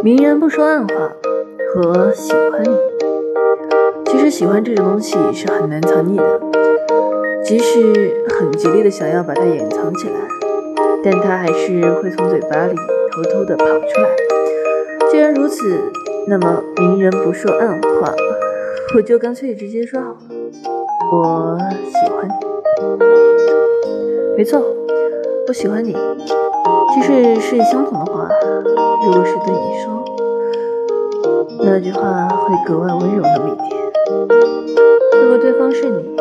明人不说暗话和喜欢你，其实喜欢这种东西是很难藏匿的，即使很极力的想要把它掩藏起来，但它还是会从嘴巴里偷偷的跑出来。既然如此，那么明人不说暗话，我就干脆直接说好了，我喜欢你。没错，我喜欢你。即使是相同的话，如果是对你说，那句话会格外温柔那么一点。如果对方是你，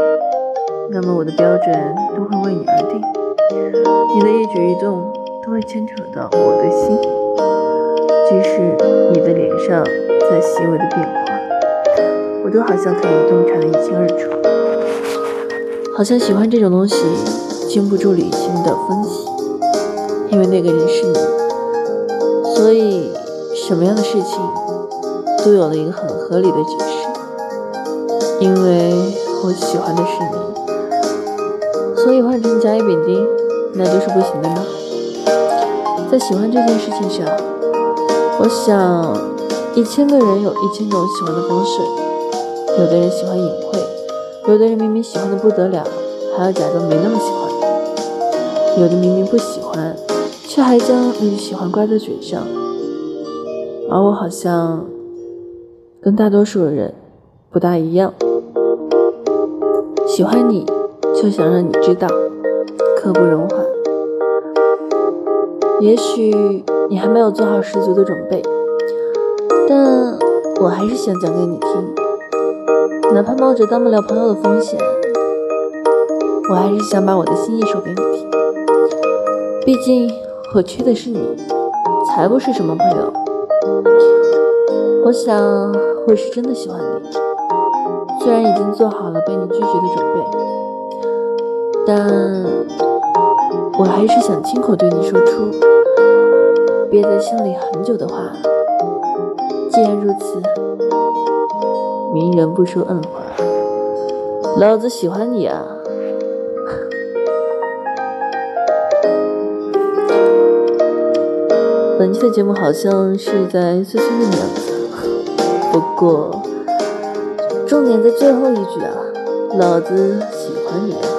那么我的标准都会为你而定，你的一举一动都会牵扯到我的心。即使你的脸上在细微的变化，我都好像可以洞察的一清二楚。好像喜欢这种东西，经不住理性的分析。因为那个人是你，所以什么样的事情都有了一个很合理的解释。因为我喜欢的是你，所以换成甲乙丙丁，那都是不行的呢。在喜欢这件事情上，我想一千个人有一千种喜欢的方式。有的人喜欢隐晦，有的人明明喜欢的不得了，还要假装没那么喜欢；有的明明不喜欢。却还将你喜欢挂在嘴上，而我好像跟大多数人不大一样。喜欢你，就想让你知道，刻不容缓。也许你还没有做好十足的准备，但我还是想讲给你听，哪怕冒着当不了朋友的风险，我还是想把我的心意说给你听。毕竟。我缺的是你，才不是什么朋友。我想我是真的喜欢你，虽然已经做好了被你拒绝的准备，但我还是想亲口对你说出憋在心里很久的话。既然如此，明人不说暗话，老子喜欢你啊！本期的节目好像是在碎碎念的样子，不过重点在最后一句啊，老子喜欢你。